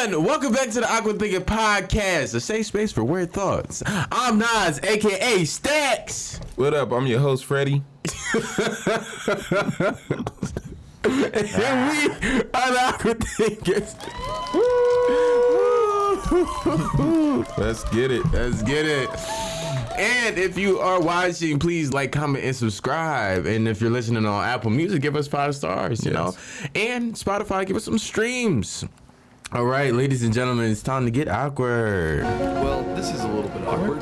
everyone. Welcome back to the Awkward Thinking Podcast, a safe space for weird thoughts. I'm Nas, aka Stacks. What up? I'm your host, Freddie. and we are the Awkward Thinkers. Let's get it. Let's get it. And if you are watching, please like, comment, and subscribe. And if you're listening on Apple Music, give us five stars, you Yes. know. And Spotify, give us some streams. All right, ladies and gentlemen, it's time to get awkward. Well, this is a little bit awkward.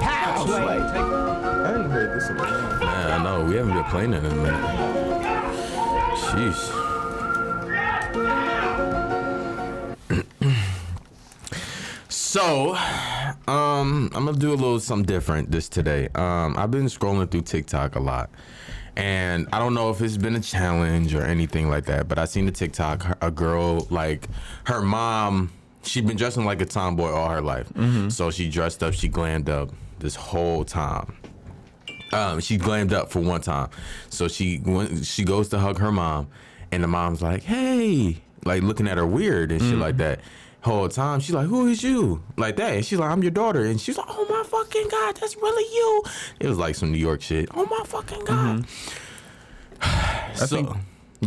I ain't heard this in a while. Man, I know we haven't been playing it in a minute. Sheesh. so, um, I'm gonna do a little something different this today. Um, I've been scrolling through TikTok a lot, and I don't know if it's been a challenge or anything like that. But I seen the TikTok a girl like her mom. She'd been dressing like a tomboy all her life, so she dressed up, she glammed up this whole time um, she glammed up for one time. So she went, she goes to hug her mom, and the mom's like, "Hey," like looking at her weird and shit like that. Whole time she's like, "Who is you?" Like that, and she's like, "I'm your daughter," and she's like, "Oh my fucking god, that's really you." It was like some New York shit. Oh my fucking god. Mm-hmm. so, think-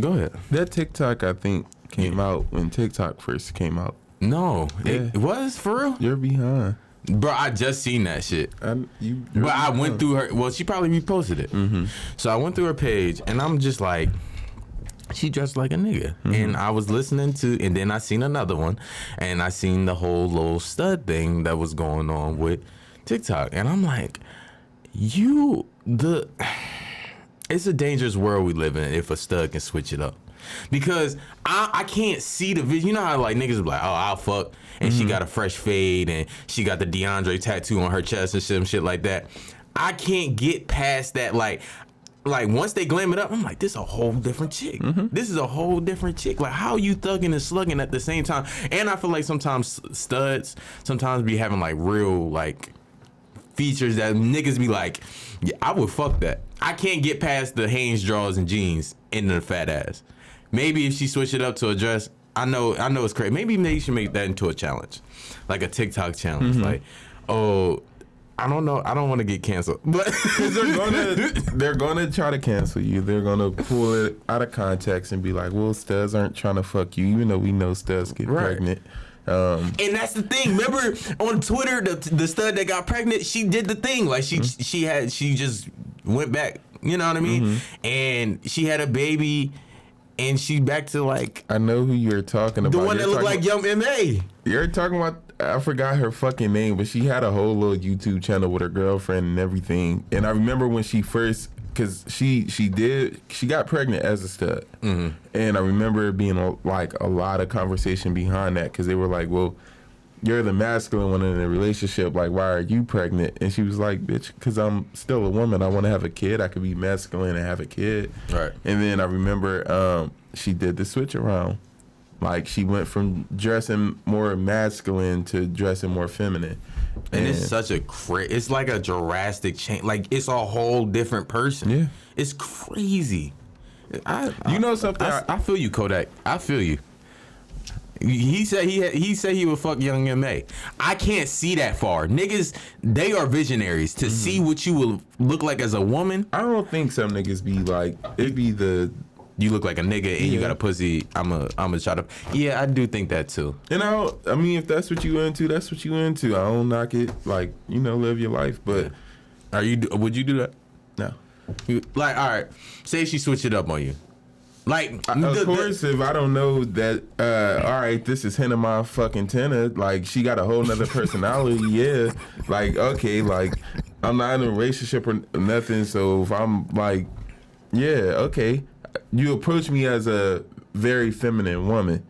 go ahead. That TikTok, I think, came out when TikTok first came out. No, Yeah. it was for real, You're behind. bro. I just seen that shit. I, you, But I went through her. Well, she probably reposted it. Mm-hmm. So I went through her page, and I'm just like, she dressed like a nigga. Mm-hmm. And I was listening to, and then I seen another one, and I seen the whole little stud thing that was going on with TikTok, and I'm like, you the. It's a dangerous world we live in if a stud can switch it up. Because I, I can't see the vision. You know how like niggas be like, oh, I'll fuck, and she mm-hmm. got a fresh fade, and she got the DeAndre tattoo on her chest and shit, and shit like that. I can't get past that. Like, like once they glam it up, I'm like, this is a whole different chick. Mm-hmm. This is a whole different chick. Like, how you thugging and slugging at the same time? And I feel like sometimes studs sometimes be having like real like features that niggas be like, yeah, I would fuck that. I can't get past the Hanes drawers and jeans and the fat ass. Maybe if she switch it up to a dress, I know I know it's crazy. Maybe they should make that into a challenge, like a TikTok challenge. Mm-hmm. Like, oh, I don't know. I don't want to get canceled, but they're gonna they're gonna try to cancel you. They're gonna pull it out of context and be like, "Well, studs aren't trying to fuck you," even though we know studs get Right. pregnant. Um, And that's the thing. Remember on Twitter, the the stud that got pregnant, she did the thing. Like she she had she just went back. You know what I mean? And she had a baby, and she back to like I know who you're talking about. the one that You're looked like talking- Young M.A. You're talking about. I forgot her fucking name, but she had a whole little YouTube channel with her girlfriend and everything. And I remember when she first, cause she she did she got pregnant as a stud, Mm-hmm. and I remember being a, like a lot of conversation behind that, cause they were like, well. You're the masculine one in the relationship. Like, why are you pregnant? And she was like, "Bitch, because I'm still a woman. I want to have a kid. I could be masculine and have a kid." Right. And then I remember um, she did the switch around. Like she went from dressing more masculine to dressing more feminine. And it's such a cra- it's like a drastic change. Like it's a whole different person. Yeah. it's crazy. I, You know something? I, I feel you, Kodak. I feel you. He said he had, he said he would fuck Young M.A. I can't see that far. Niggas, they are visionaries. Mm-hmm. To see what you will look like as a woman, I don't think some niggas be like it be the you look like a nigga and you got a pussy. I'm a I'm a try to. Yeah, I do think that too. you know I mean if that's what you into that's what you into. I don't knock it like you know live your life but Are you? Would you do that? no. You- Like, all right. Say she switch it up on you. Like, Of the- the- course, if I don't know that, uh, all right, this is Hannah my fucking Tina. Like she got a whole nother personality. yeah, like okay, like I'm not in a relationship or nothing. So if I'm like, yeah, okay, you approach me as a very feminine woman,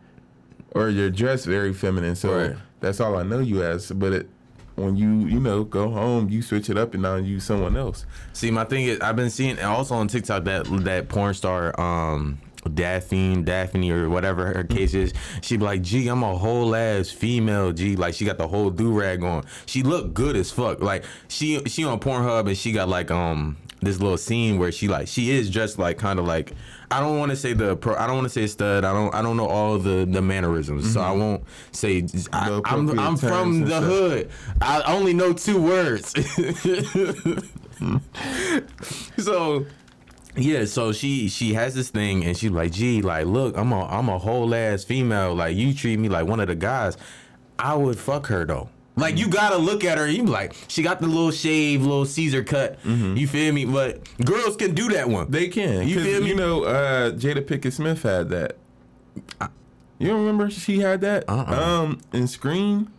or you're dressed very feminine. So Right. that's all I know you as. But it, when you you know go home, you switch it up and now you someone else. See, my thing is, I've been seeing also on TikTok that that porn star, um, Daphne, Daphne or whatever her case is. She be like, "Gee, I'm a whole ass female." G, like she got the whole do rag on. She looked good as fuck. Like she she on Pornhub and she got like um this little scene where she like she is dressed like kind of like I don't want to say the pro, I don't want to say stud. I don't I don't know all the the mannerisms, so I won't say I, I'm I'm from the stuff. hood. I only know two words. so yeah, so she she has this thing and she's like, gee, like, look, I'm a I'm a whole ass female. Like you treat me like one of the guys. I would fuck her though. Like you gotta look at her and you be like, she got the little shave, little Caesar cut. You feel me? But girls can do that one. They can. You feel me? You know, uh, Jada Pinkett Smith had that. You don't remember she had that? Uh-uh. Um, in Scream,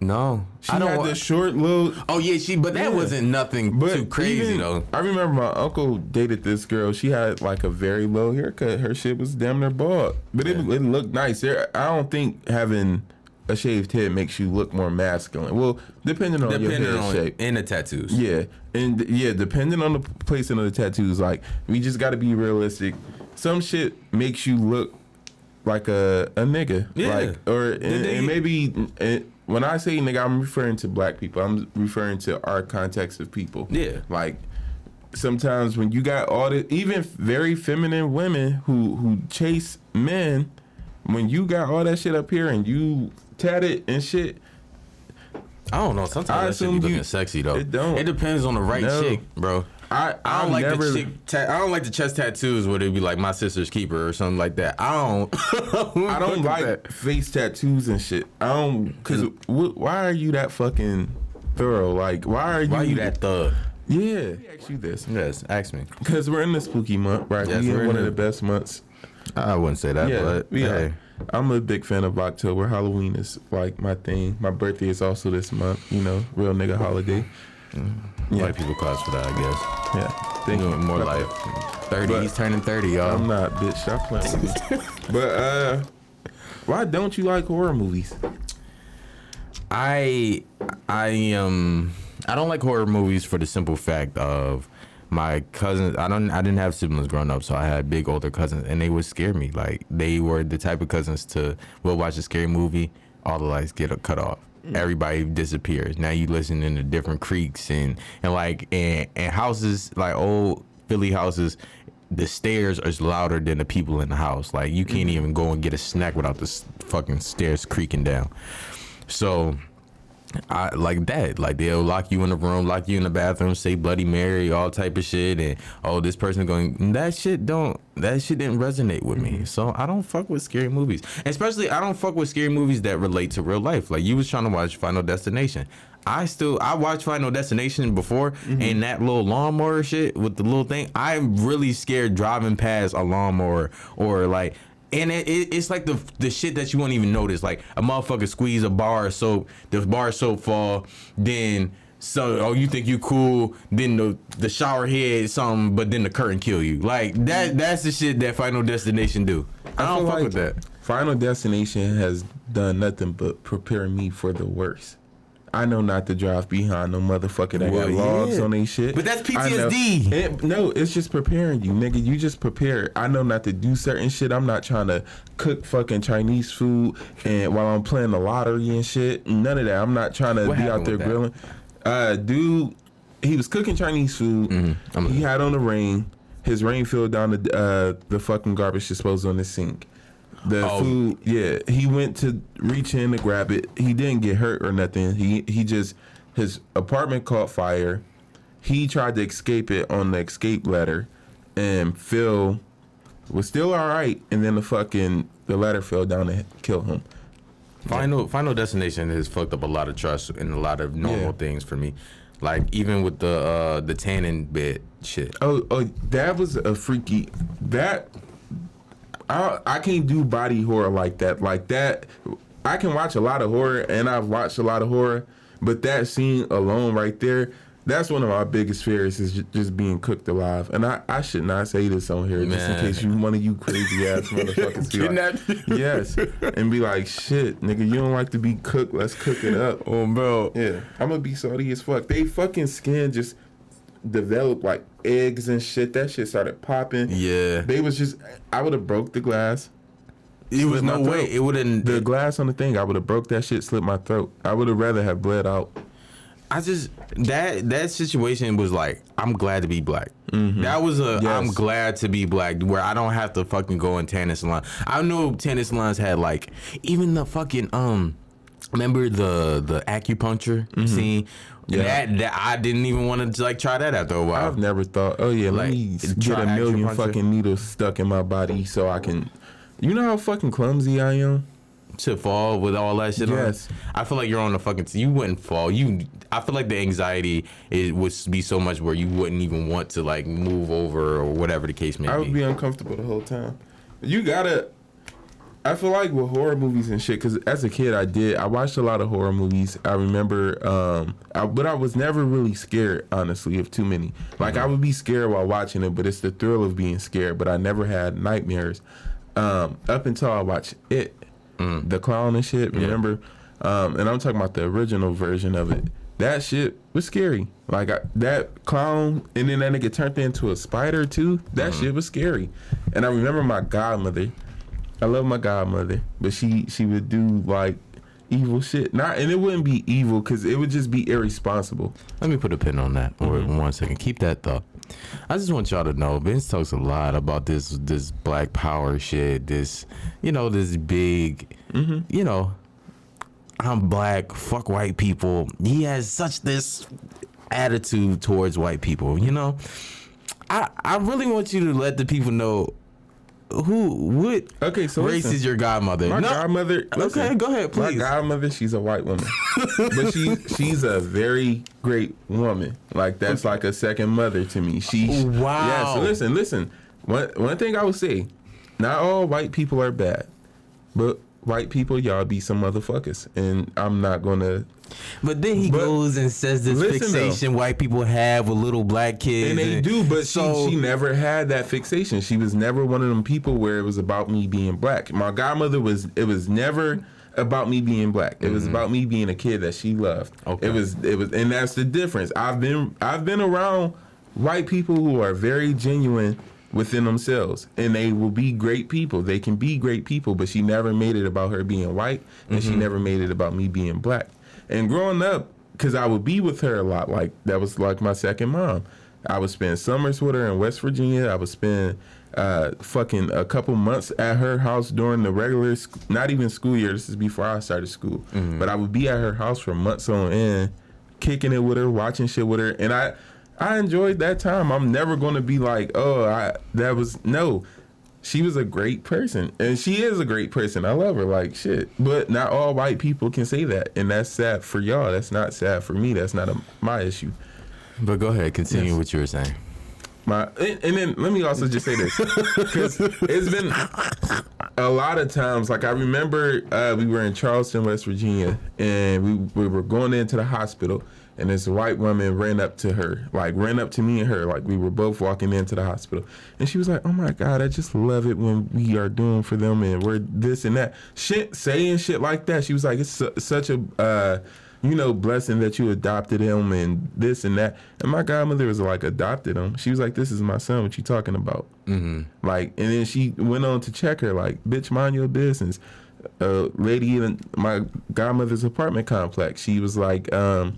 no, she I don't. had wa- the short little. oh yeah, she. But that Yeah. wasn't nothing But too crazy even- though. I remember my uncle dated this girl. She had like a very low haircut. Her shit was damn near bald, but it, Yeah. it looked nice. There, I don't think having a shaved head makes you look more masculine. Well, depending on Depending your head on shape. and the tattoos. Yeah, and yeah, depending on the placing of the tattoos, like we just got to be realistic. Some shit makes you look like a a nigga, Yeah. like or and, and maybe and when I say nigga, I'm referring to black people. I'm referring to our context of people. Yeah. like sometimes when you got all the even very feminine women who who chase men, when you got all that shit up here and you tatted and shit, I don't know. Sometimes I that shit be looking you- sexy though. it don't. It depends on the right No. chick, bro. I I don't I've like never, the chick. Ta- I don't like the chest tattoos where they be like my sister's keeper or something like that. I don't. I don't like face tattoos and shit. I don't because wh- why are you that fucking thorough? Like why are you? Why you that thug? Yeah. Let me ask you this Yes, ask me. because we're in the spooky month, right? Yes, we we're in in one of the- best months. I wouldn't say that, Yeah, but yeah. hey, are. I'm a big fan of October. Halloween is like my thing. My birthday is also this month. You know, real nigga holiday. Yeah. white people class for that, I guess. Yeah. Thank You more like thirty. He's turning thirty, y'all. I'm not, bitch. Stop playing with me. but uh, why don't you like horror movies? I I um I don't like horror movies for the simple fact of my cousins. I don't I didn't have siblings growing up, so I had big older cousins, and they would scare me. Like they were the type of cousins to we'll watch a scary movie, all the lights get cut off. Mm. Everybody disappears. Now you listening to different creaks and and like and, and houses like old Philly houses. The stairs is louder than the people in the house. Like you can't mm-hmm. even go and get a snack without the fucking stairs creaking down. So I like that. Like they'll lock you in the room, lock you in the bathroom, say Bloody Mary, all type of shit, and oh, this person going that shit don't that shit didn't resonate with me. Mm-hmm. So I don't fuck with scary movies, especially I don't fuck with scary movies that relate to real life. Like you was trying to watch Final Destination. I still I watched Final Destination before, mm-hmm. and that little lawnmower shit with the little thing. I'm really scared driving past a lawnmower or like and it, it, it's like the the shit that you won't even notice. Like a motherfucker squeeze a bar of soap, the bar of soap fall, then so oh you think you cool, then the the shower head something, but then the curtain kill you. Like that that's the shit that Final Destination do. I, don't fuck like with that. Final Destination has done nothing but prepare me for the worst. I know not to drive behind no motherfucker that Well, got logs yeah. on they shit. But that's. PTSD. It- no, it's just preparing you, nigga. You just prepare. I know not to do certain shit. I'm not trying to cook fucking Chinese food and while I'm playing the lottery and shit. None of that. I'm not trying to What be out there grilling. Uh, dude, he was cooking Chinese food. Mm-hmm. He had on the rain. His rain filled down the uh, the fucking garbage disposal in the sink. The Oh. food, yeah. He went to reach in to grab it. He didn't get hurt or nothing. He he just his apartment caught fire. He tried to escape it on the escape ladder, and Phil was still all right. And then the fucking the ladder fell down and killed him. Final Final Destination has fucked up a lot of trust and a lot of normal Yeah. things for me. Like even with the uh the tanning bed shit. Oh, oh, that was a freaky. That I I can't do body horror like that. Like that, I can watch a lot of horror, and I've watched a lot of horror. But that scene alone, right there, that's one of my biggest fears is just being cooked alive. And I, I should not say this on here, just in case you one of you crazy ass motherfuckers be like, yes, and be like, shit, nigga, you don't like to be cooked. Let's cook it up. Oh bro. Yeah, I'm gonna be salty as fuck. They fucking skin just developed like eggs and shit. That shit started popping. Yeah. They was just, I would have broke the glass. It was no way. It wouldn't The glass on the thing, I would have broke that shit, slit my throat. I would have rather have bled out. I just that that situation was like I'm glad to be black. That was a Yes. am glad to be black where I don't have to fucking go in tanning salon. I know tanning salons had like even the fucking um remember the the acupuncture scene. Yeah. That that I didn't even want to like try that after a while. I've never thought, oh yeah, let Like, me get a million fucking needles stuck in my body so I can. You know how fucking clumsy I am. to fall with all that shit Yes. on. I feel like you're on the fucking. You wouldn't fall. You. I feel like the anxiety it would be so much where you wouldn't even want to like move over or whatever the case may I be. would be uncomfortable the whole time. You gotta. I feel like with horror movies and shit, because as a kid I did, I watched a lot of horror movies. I remember, um, I, but I was never really scared, honestly, of too many. Like I would be scared while watching it, but it's the thrill of being scared. But I never had nightmares um, up until I watched it, the clown and shit. Remember, um, and I'm talking about the original version of it. That shit was scary. Like I, that clown, and then that nigga turned into a spider too. That shit was scary. And I remember my godmother. I love my godmother, but she she would do like evil shit. Not and it wouldn't be evil because it would just be irresponsible. Let me put a pin on that or mm-hmm. one second. Keep that thought. I just want y'all to know Vince talks a lot about this this black power shit, this you know, this big mm-hmm. you know, I'm black, fuck white people. He has such this attitude towards white people, you know? I I really want you to let the people know who what Okay, so race listen. is your godmother. My No- godmother. Okay, go ahead, please. My godmother, she's a white woman, but she she's a very great woman. Like that's like a second mother to me. She Wow. Yeah. So listen, listen. One one thing I would say, not all white people are bad, but white people y'all be some motherfuckers, and I'm not gonna. But then he But goes and says this fixation white people have with little black kids. And they do, but so, she, she never had that fixation. She was never one of them people where it was about me being black. My godmother was. It was never about me being black. It was mm-hmm. about me being a kid that she loved. Okay. It was. It was, and that's the difference. I've been. I've been around white people who are very genuine within themselves, and they will be great people. They can be great people, but she never made it about her being white, and she mm-hmm. never made it about me being black. And growing up, because I would be with her a lot, like that was like my second mom. I would spend summers with her in West Virginia. I would spend uh, fucking a couple months at her house during the regular, sc- not even school year. This is before I started school. But I would be at her house for months on end, kicking it with her, watching shit with her, and I, I enjoyed that time. I'm never going to be like, oh, I that was no. She was a great person, and she is a great person. I love her like shit. But not all white people can say that, and that's sad for y'all. That's not sad for me. That's not a, my issue. But go ahead, continue Yes. what you were saying. My and, and then let me also just say this because it's been a lot of times. Like I remember uh, we were in Charleston, West Virginia, and we we were going into the hospital, and this white woman ran up to her, like ran up to me and her, like we were both walking into the hospital, and she was like, "Oh my God, I just love it when we are doing for them and we're this and that shit, saying shit like that." She was like, "It's su- such a." Uh, you know, blessing that you adopted him and this and that. And my godmother was like, adopted him. She was like, this is my son. What you talking about? Mm-hmm. Like, and then she went on to check her, like, bitch, mind your business. A lady in my godmother's apartment complex. She was like, um,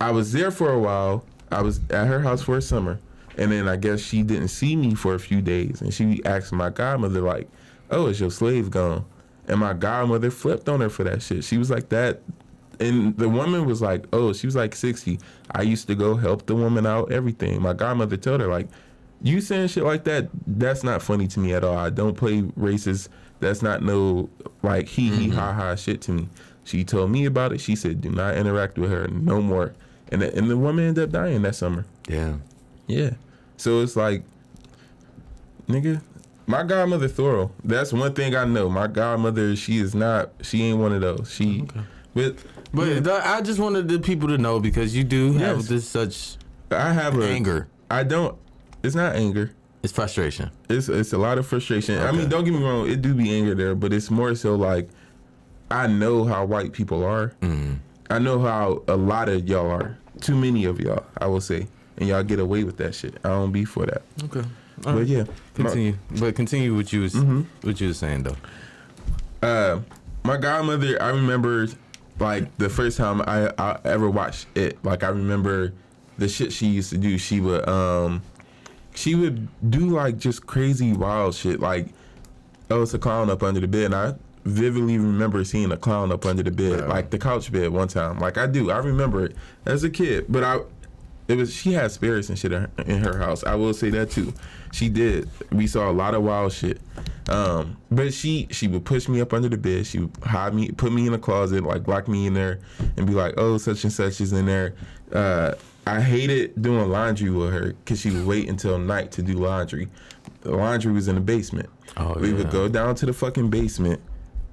I was there for a while. I was at her house for a summer, and then I guess she didn't see me for a few days, and she asked my godmother like, "Oh, is your slave gone?" And my godmother flipped on her for that shit. She was like that. And the woman was like, "Oh, she was like 60. I used to go help the woman out, everything." My godmother told her like, "You saying shit like that? That's not funny to me at all. I don't play racist. That's not no like hee hee mm-hmm. ha ha shit to me." She told me about it. She said, "Do not interact with her no more." And the, and the woman ended up dying that summer. Yeah. Yeah. So it's like, nigga, my godmother thorough. That's one thing I know. My godmother, she is not. She ain't one of those. She, okay. but But th- I just wanted the people to know because you do have Yes. this such I have a anger. I don't. It's not anger. It's frustration. It's it's a lot of frustration. I mean, don't get me wrong. It do be anger there, but it's more so like I know how white people are. Mm. I know how a lot of y'all are. Too many of y'all, I will say, and y'all get away with that shit. I don't be for that. Okay. But yeah, my- Continue. But continue what you was what you was saying though. uh, my godmother, I remember like the first time I, I ever watched it. Like I remember the shit she used to do. She would um she would do like just crazy wild shit. Like oh, it's a clown up under the bed. And I vividly remember seeing a clown up under the bed, Yeah. like the couch bed one time. Like I do, I remember it as a kid. But I, it was she had spirits and shit in her, in her house. I will say that too. She did. We saw a lot of wild shit. Um, but she she would push me up under the bed. She would hide me, put me in a closet, like lock me in there, and be like, "Oh, such and such is in there." Uh, I hated doing laundry with her because she would wait until night to do laundry. The laundry was in the basement. Oh, we would go down to the fucking basement,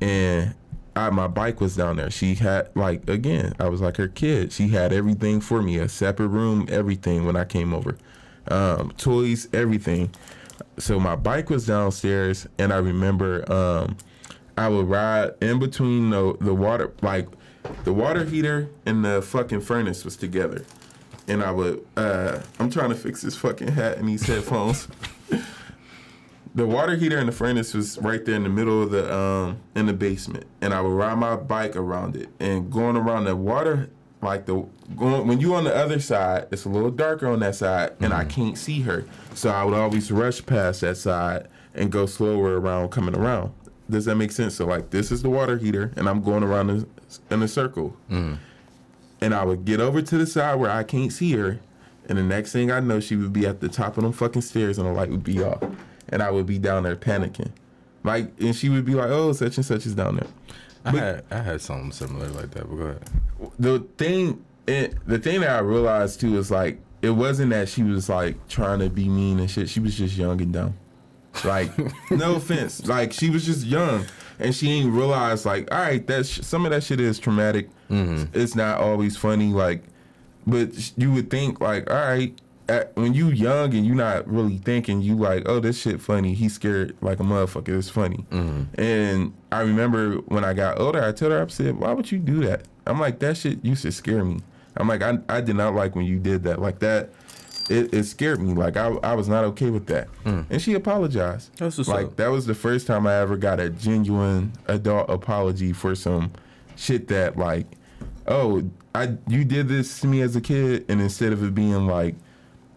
and I, my bike was down there. She had like again, I was like her kid. She had everything for me, a separate room, everything when I came over, um, toys, everything. So my bike was downstairs, and I remember um, I would ride in between the the water like the water heater and the fucking furnace was together, and I would uh, I'm trying to fix this fucking hat and these headphones. the water heater and the furnace was right there in the middle of the um in the basement. And i would ride my bike around it. And going around the water like the going when you on the other side it's a little darker on that side and i can't see her. So i would always rush past that side and go slower around coming around. Does that make sense? So like this is the water heater and i'm going around in, in a circle. And I would get over to the side where I can't see her, and the next thing I know, she would be at the top of them fucking stairs, and the light would be off, and I would be down there panicking, like, and she would be like, "Oh, such and such is down there." I had I had something similar like that. But go ahead. The thing, it, the thing that I realized too is like, it wasn't that she was like trying to be mean and shit. She was just young and dumb. Like, no offense, like she was just young, and she ain't realize like, all right, that's some of that shit is traumatic. Mm-hmm. It's not always funny, like, but you would think like, all right, at, when you young and you not really thinking, you like, oh, this shit funny. He's scared like a motherfucker. It's funny. Mm-hmm. And I remember when I got older, I told her, I said, why would you do that? I'm like, that shit used to scare me. I'm like, I, I did not like when you did that. Like that, it, it scared me. Like I, I was not okay with that. Mm. And she apologized. That's what's like up. that was the first time I ever got a genuine adult apology for some shit that like, oh, I you did this to me as a kid, and instead of it being like,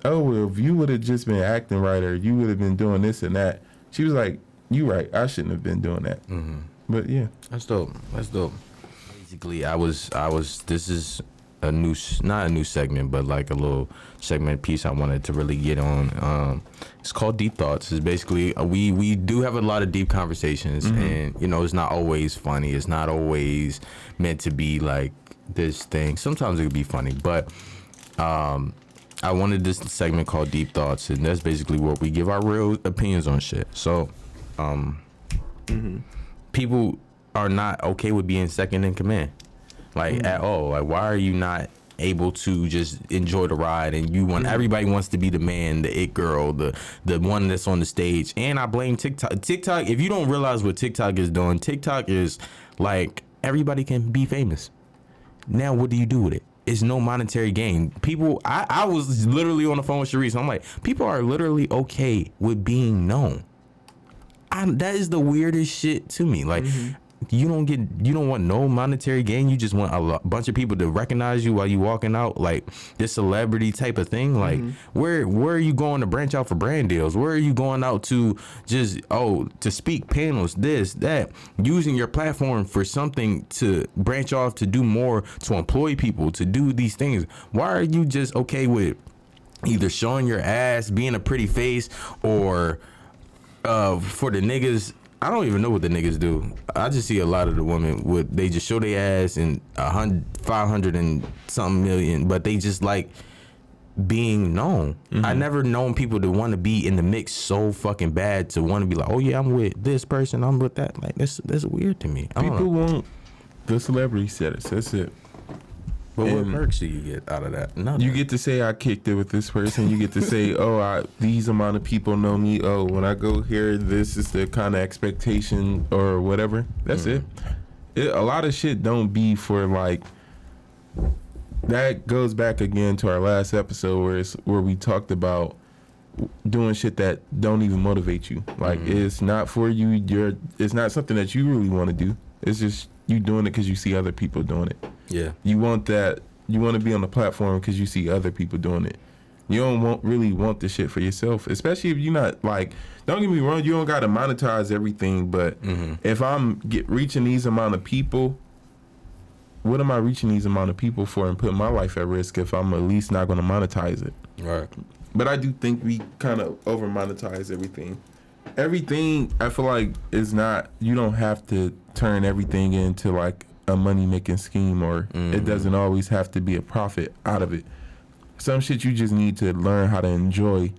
oh, well, if you would have just been acting right or you would have been doing this and that, she was like, you right, I shouldn't have been doing that. But yeah, That's dope. That's dope. Basically, I was I was. This is a new, not a new segment, but like a little segment piece I wanted to really get on. Um, it's called Deep Thoughts. It's basically uh, we we do have a lot of deep conversations, and you know it's not always funny. It's not always meant to be like this thing. Sometimes it could be funny, but um, I wanted this segment called Deep Thoughts, and that's basically where we give our real opinions on shit. So, um, mm-hmm. people are not okay with being second in command, like mm-hmm. at all. Like, why are you not able to just enjoy the ride? And you want mm-hmm. everybody wants to be the man, the it girl, the the one that's on the stage. And I blame TikTok. TikTok. If you don't realize what TikTok is doing, TikTok is like everybody can be famous. Now, what do you do with it? It's no monetary gain. People, I, I was literally on the phone with Sharice. I'm like, people are literally okay with being known. I, that is the weirdest shit to me. Like, mm-hmm. You don't get, you don't want no monetary gain. You just want a lo- bunch of people to recognize you while you walking out, like this celebrity type of thing. Like, where, where are you going to branch out for brand deals? Where are you going out to just, oh, to speak panels, this, that, using your platform for something to branch off to do more, to employ people, to do these things? Why are you just okay with either showing your ass, being a pretty face, or uh, for the niggas, I don't even know what the niggas do. I just see a lot of the women with they just show their ass and a hundred, five hundred and something million, but they just like being known. I mm-hmm. never known people to want to be in the mix so fucking bad to want to be like, oh yeah, I'm with this person, I'm with that. Like that's that's weird to me. People want the celebrity status. That's it. But what perks do you get out of that? Nothing. You get to say I kicked it with this person. You get to say, oh, I, these amount of people know me. Oh, when I go here, this is the kind of expectation or whatever. That's mm-hmm. it. it. A lot of shit don't be for like. That goes back again to our last episode where it's where we talked about doing shit that don't even motivate you. Like mm-hmm. it's not for you. You're. It's not something that you really want to do. It's just you doing it because you see other people doing it. Yeah. You want that. You want to be on the platform because you see other people doing it. You don't want really want the shit for yourself, especially if you're not like. Don't get me wrong. You don't got to monetize everything, but mm-hmm. if I'm get reaching these amount of people, what am I reaching these amount of people for and putting my life at risk if I'm at least not going to monetize it? Right. But I do think we kind of over monetize everything. Everything I feel like is not. You don't have to turn everything into like a money making scheme, or it doesn't always have to be a profit out of it. Some shit you just need to learn how to enjoy,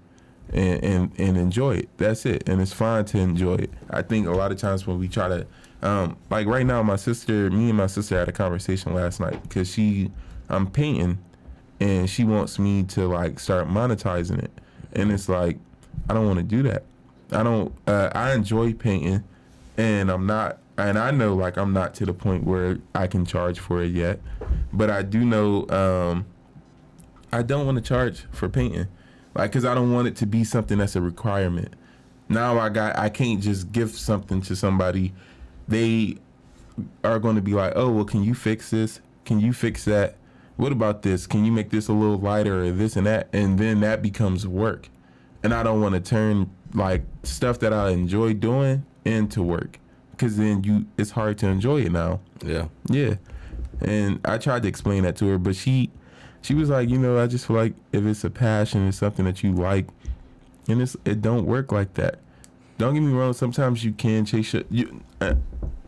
and and, and enjoy it. That's it, and it's fine to enjoy it. I think a lot of times when we try to, um, like right now, my sister, me and my sister had a conversation last night because she, I'm painting and she wants me to like start monetizing it and it's like i don't want to do that i don't uh, i enjoy painting and i'm not and i know like i'm not to the point where i can charge for it yet but i do know um i don't want to charge for painting like because i don't want it to be something that's a requirement now i got i can't just give something to somebody they are going to be like, oh, well, can you fix this? Can you fix that? What about this? Can you make this a little lighter or this and that? And then that becomes work. And I don't want to turn like stuff that I enjoy doing into work because then you it's hard to enjoy it now. Yeah. Yeah. And I tried to explain that to her, but she she was like, you know, I just feel like if it's a passion, it's something that you like, and it's it don't work like that. Don't get me wrong. Sometimes you can chase your. You, uh,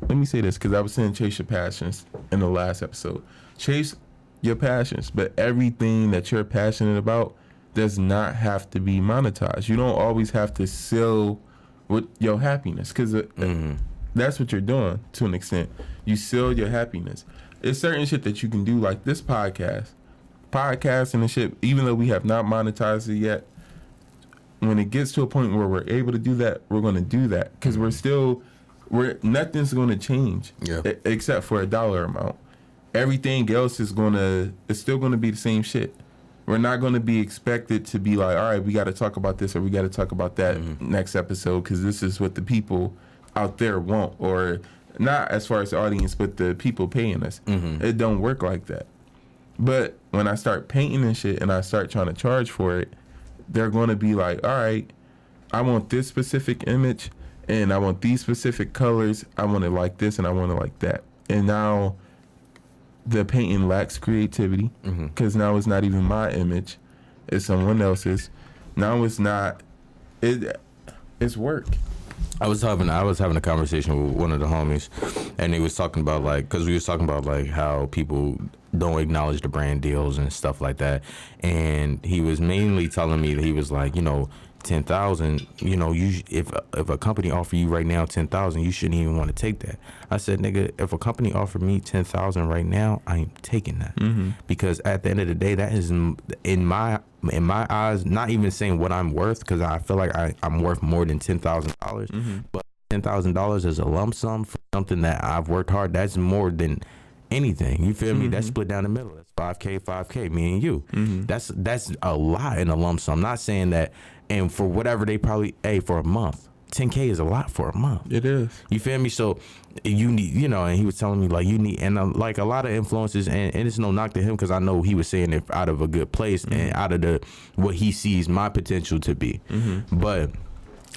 let me say this because I was saying chase your passions in the last episode. Chase your passions, but everything that you're passionate about does not have to be monetized. You don't always have to sell with your happiness because uh, mm-hmm. that's what you're doing to an extent. You sell your happiness. It's certain shit that you can do, like this podcast, podcasting and the shit. Even though we have not monetized it yet, when it gets to a point where we're able to do that, we're going to do that because we're mm-hmm. still, we're nothing's going to change, Yeah. except for a dollar amount. Everything else is going to, it's still going to be the same shit. We're not going to be expected to be like, all right, we got to talk about this or we got to talk about that mm-hmm. next episode because this is what the people out there want, or not as far as the audience, but the people paying us. Mm-hmm. It don't work like that. But when I start painting and shit and I start trying to charge for it, they're going to be like, all right, I want this specific image and I want these specific colors. I want it like this and I want it like that. And now the painting lacks creativity mm-hmm. because now it's not even my image, it's someone else's. Now it's not, it, it's work. I was having I was having a conversation with one of the homies, and they was talking about like because we was talking about like how people don't acknowledge the brand deals and stuff like that, and he was mainly telling me that he was like you know ten thousand you know you if if a company offer you right now ten thousand you shouldn't even want to take that. I said nigga if a company offered me ten thousand right now I am taking that mm-hmm. because at the end of the day that is in my in my eyes not even saying what I'm worth because I feel like I, I'm worth more than ten thousand dollars mm-hmm. but ten thousand dollars as a lump sum for something that I've worked hard. That's more than anything. You feel me? That's mm-hmm. split down the middle. That's five k, five k. Me and you. That's that's a lot in a lump sum. I'm not saying that. And for whatever they probably, hey, for a month, ten k is a lot for a month. It is. You feel me? So you need, you know, and he was telling me like you need, and uh, like a lot of influences, and, and it's no knock to him because I know he was saying it out of a good place and out of the what he sees my potential to be. But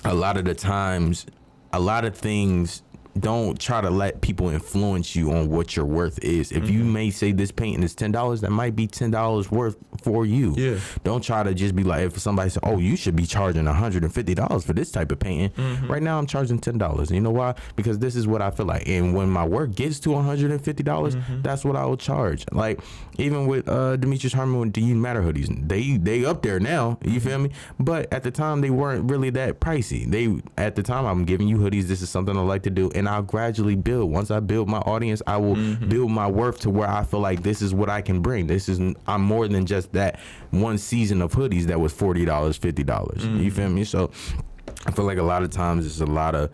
a lot of the times, a lot of things don't try to let people influence you on what your worth is. If you mm-hmm. may say this painting is ten dollars, that might be ten dollars worth for you. Yeah. Don't try to just be like if somebody says, "Oh, you should be charging hundred and fifty dollars for this type of painting." Mm-hmm. Right now, I'm charging ten dollars. You know why? Because this is what I feel like, and when my work gets to one hundred and fifty dollars, mm-hmm. that's what I will charge. Like even with uh, Demetrius Harmon and Do You Matter hoodies, they they up there now. You feel me? But at the time, they weren't really that pricey. They at the time, I'm giving you hoodies. This is something I like to do, and I'll gradually build. Once I build my audience, I will mm-hmm. build my worth to where I feel like this is what I can bring. This is I'm more than just that one season of hoodies that was forty dollars, fifty dollars. You mm-hmm. feel me? So I feel like a lot of times it's a lot of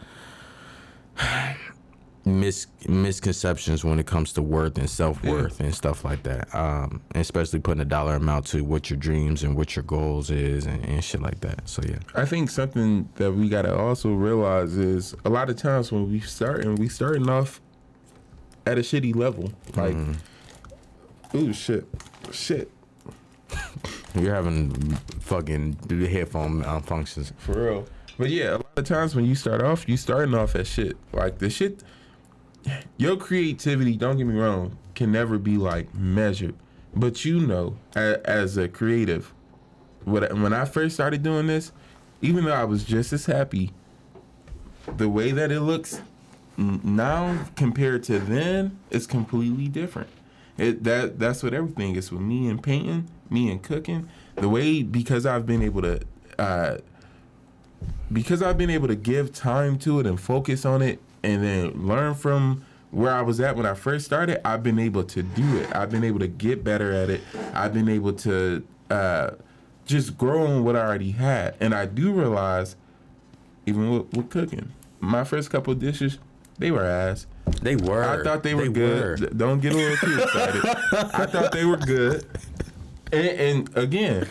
mis- misconceptions when it comes to worth and self worth and stuff like that. Um, especially putting a dollar amount to what your dreams and what your goals is and, and shit like that. So yeah. I think something that we gotta also realize is a lot of times when we start and we starting off at a shitty level. Like, ooh, shit, shit, You're having fucking the headphone malfunctions. for real. But yeah, a lot of times when you start off, you starting off at shit. Like the shit, your creativity. Don't get me wrong, can never be like measured. But you know, as, as a creative, when I first started doing this, even though I was just as happy, the way that it looks now compared to then is completely different. It that that's what everything is with me and painting, me and cooking. The way because I've been able to uh, because I've been able to give time to it and focus on it and then learn from where I was at when I first started, I've been able to do it. I've been able to get better at it. I've been able to uh, just grow on what I already had. And I do realize, even with, with cooking, my first couple dishes, they were ass. They were. I thought they were good. were. Don't get a little too excited. I thought they were good. And, and again,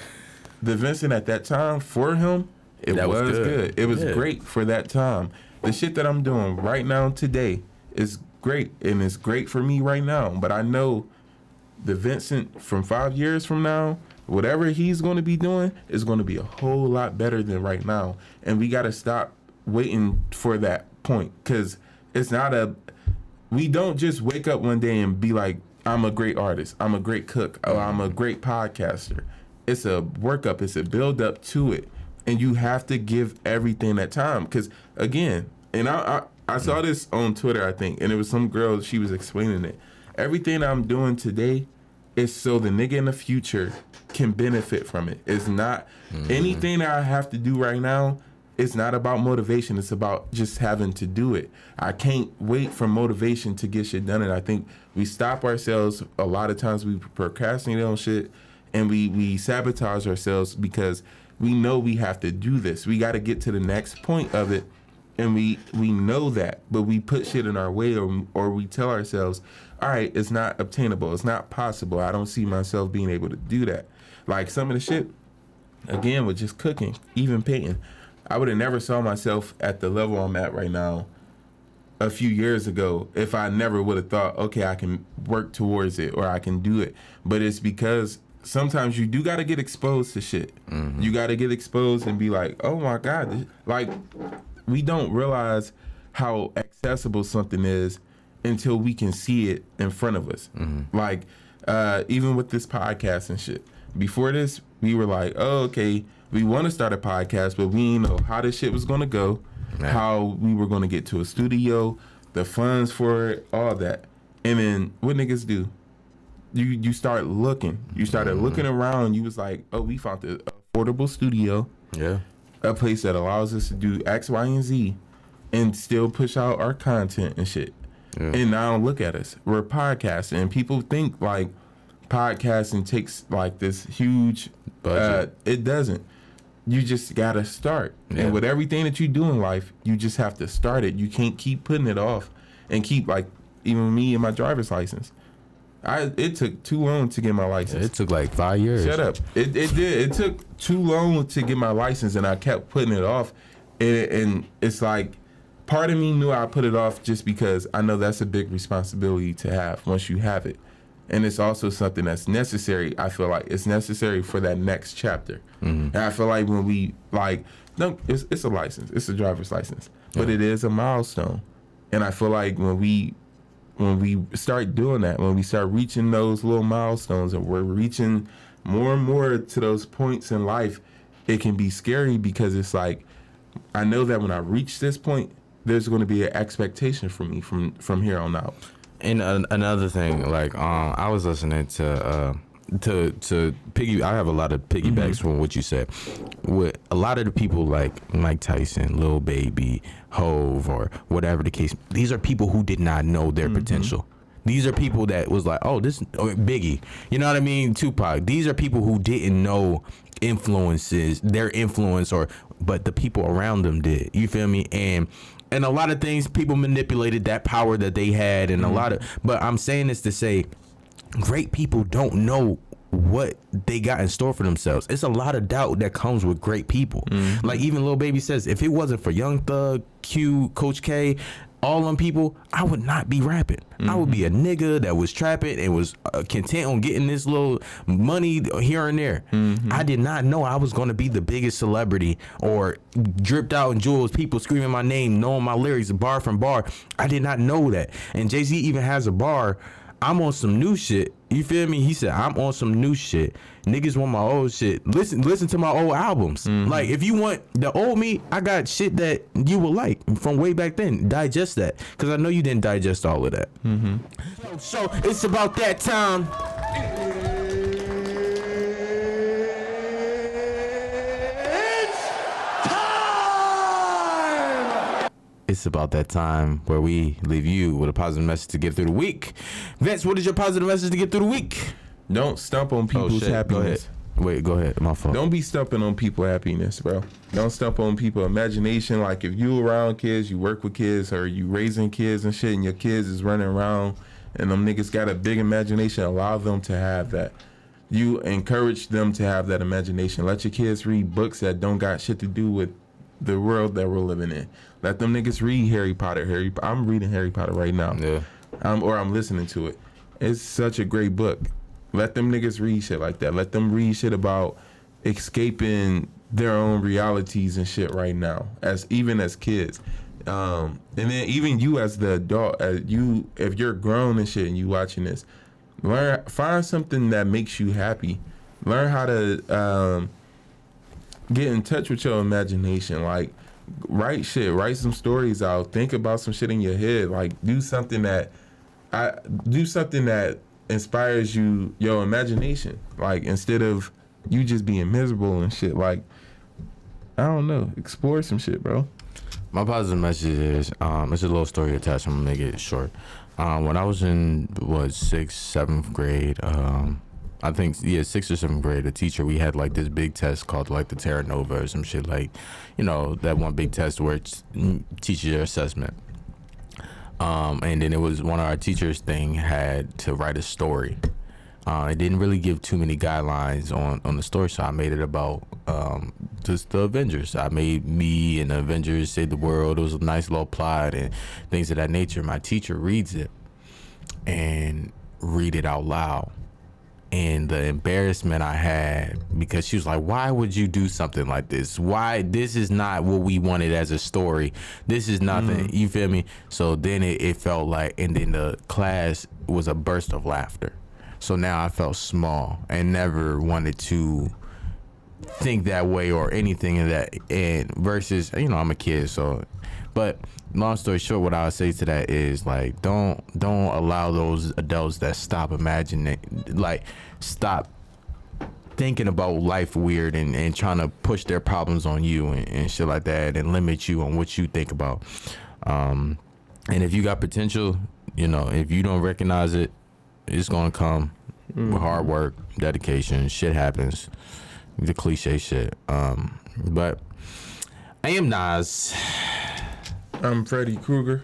the Vincent at that time for him, it was, was good. good. It was Yeah. great for that time. The shit that I'm doing right now today is great, and it's great for me right now. But I know the Vincent from five years from now, whatever he's going to be doing is going to be a whole lot better than right now. And we got to stop waiting for that point because it's not a. We don't just wake up one day and be like, I'm a great artist, I'm a great cook, or I'm a great podcaster. It's a workup, it's a build up to it. And you have to give everything that time. Because again, and I, I, I saw mm. this on Twitter, I think, and it was some girl, she was explaining it. Everything I'm doing today is so the nigga in the future can benefit from it. It's not mm. anything that I have to do right now. It's not about motivation. It's about just having to do it. I can't wait for motivation to get shit done. And I think we stop ourselves a lot of times. We procrastinate on shit, and we we sabotage ourselves because we know we have to do this. We got to get to the next point of it and we we know that, but we put shit in our way, or or we tell ourselves, all right, it's not obtainable, it's not possible. I don't see myself being able to do that. Like some of the shit, again, with just cooking, even painting, I would have never saw myself at the level I'm at right now. A few years ago, if I never would have thought, okay, I can work towards it or I can do it, but it's because sometimes you do got to get exposed to shit. You got to get exposed and be like, oh my god, this- like we don't realize how accessible something is until we can see it in front of us. Like uh, even with this podcast and shit. Before this, we were like, oh, okay, we want to start a podcast, but we didn't know how this shit was gonna go, how we were gonna get to a studio, the funds for it, all that. And then what niggas do? You you start looking. You started looking around. You was like, oh, we found the affordable studio Yeah. a place that allows us to do X, Y, and Z and still push out our content and shit. Yeah. And now look at us. We're podcasting and people think like podcasting takes like this huge Budget. Uh, it doesn't. You just gotta start. Yeah. And with everything that you do in life, you just have to start it. You can't keep putting it off and keep like even me and my driver's license. I it took too long to get my license. It took like five years. Shut up. It, it did. It took too long to get my license, and I kept putting it off. And, and it's like, part of me knew I put it off just because I know that's a big responsibility to have once you have it. And it's also something that's necessary. I feel like it's necessary for that next chapter. Mm-hmm. And I feel like when we like, no, it's it's a license. It's a driver's license, but it is a milestone. And I feel like when we when we start doing that, when we start reaching those little milestones and we're reaching more and more to those points in life, it can be scary because it's like I know that when I reach this point, there's going to be an expectation from me from from here on out. And uh, another thing, like um, I was listening to uh, to to piggy. I have a lot of piggybacks mm-hmm. from what you said. With a lot of the people like Mike Tyson, Lil Baby, Hove, or whatever the case, these are people who did not know their mm-hmm. potential. These are people that was like, oh, this or Biggie. You know what I mean? Tupac. These are people who didn't know influences, their influence, or but the people around them did. You feel me? And and a lot of things people manipulated that power that they had, and a mm-hmm. lot of. But I'm saying this to say, great people don't know what they got in store for themselves. It's a lot of doubt that comes with great people. Mm-hmm. Like even Lil Baby says, if it wasn't for Young Thug, Q, Coach K, all them people, I would not be rapping. I would be mm-hmm. a nigga that was trapping and was uh, content on getting this little money here and there. Mm-hmm. I did not know I was going to be the biggest celebrity or dripped out in jewels, people screaming my name, knowing my lyrics bar from bar. I did not know that. And Jay Z even has a bar. I'm on some new shit. You feel me? He said I'm on some new shit. Niggas want my old shit. Listen, listen to my old albums. Mm-hmm. Like if you want the old me, I got shit that you will like from way back then. Digest that, cause I know you didn't digest all of that. Mm-hmm. So, so it's about that time. It's about that time where we leave you with a positive message to get through the week. Vince, what is your positive message to get through the week? Don't stump on oh, people's Oh, Go ahead. happiness. Wait, go ahead. My fault. Don't be stumping on people happiness, bro. Don't stump on people imagination. Like if you around kids, you work with kids, or you raising kids and shit, and your kids is running around, and them niggas got a big imagination. Allow them to have that. You encourage them to have that imagination. Let your kids read books that don't got shit to do with the world that we're living in. Let them niggas read Harry Potter. Harry, I'm reading Harry Potter right now. Yeah. um, or I'm listening to it. It's such a great book. Let them niggas read shit like that. Let them read shit about escaping their own realities and shit right now, as even as kids. Um, and then even you as the adult, as you if you're grown and shit and you watching this, learn find something that makes you happy. Learn how to um, get in touch with your imagination. Like write shit, write some stories out, think about some shit in your head. Like do something that I do something that inspires you your imagination. Like instead of you just being miserable and shit. Like I don't know, explore some shit, bro. My positive message is um, it's a little story attached. I'm gonna make it short. Um, when I was in what sixth, seventh grade, um, I think yeah, sixth or seventh grade, a teacher we had like this big test called like the Terra Nova or some shit like, you know, that one big test where it teaches your assessment. Um, and then it was one of our teachers thing had to write a story. Uh, it didn't really give too many guidelines on, on the story, so I made it about um, just the Avengers. I made me and the Avengers save the world. It was a nice little plot and things of that nature. My teacher reads it and read it out loud. And the embarrassment I had because she was like, Why would you do something like this? Why? This is not what we wanted as a story. This is nothing. Mm. You feel me? So then it, it felt like, and then the class was a burst of laughter. So now I felt small and never wanted to think that way or anything of that. And versus, you know, I'm a kid, so. But long story short, what I would say to that is like, don't don't allow those adults that stop imagining, like, stop thinking about life weird and, and trying to push their problems on you and, and shit like that and limit you on what you think about. Um, and if you got potential, you know, if you don't recognize it, it's gonna come with hard work, dedication. Shit happens. The cliche shit. Um, but I am Nas. I'm Freddy Krueger.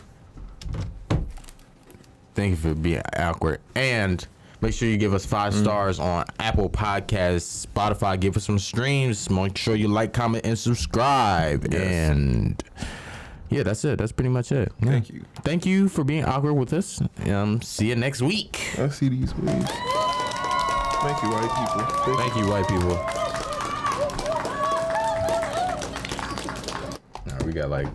Thank you for being awkward. And make sure you give us five stars on Apple Podcasts, Spotify. Give us some streams. Make sure you like, comment, and subscribe. Yes. And yeah, that's it. That's pretty much it. Yeah. Thank you. Thank you for being awkward with us. Um, see you next week. I see these waves. Thank you, white people. Thank. Thank you, white people. We got like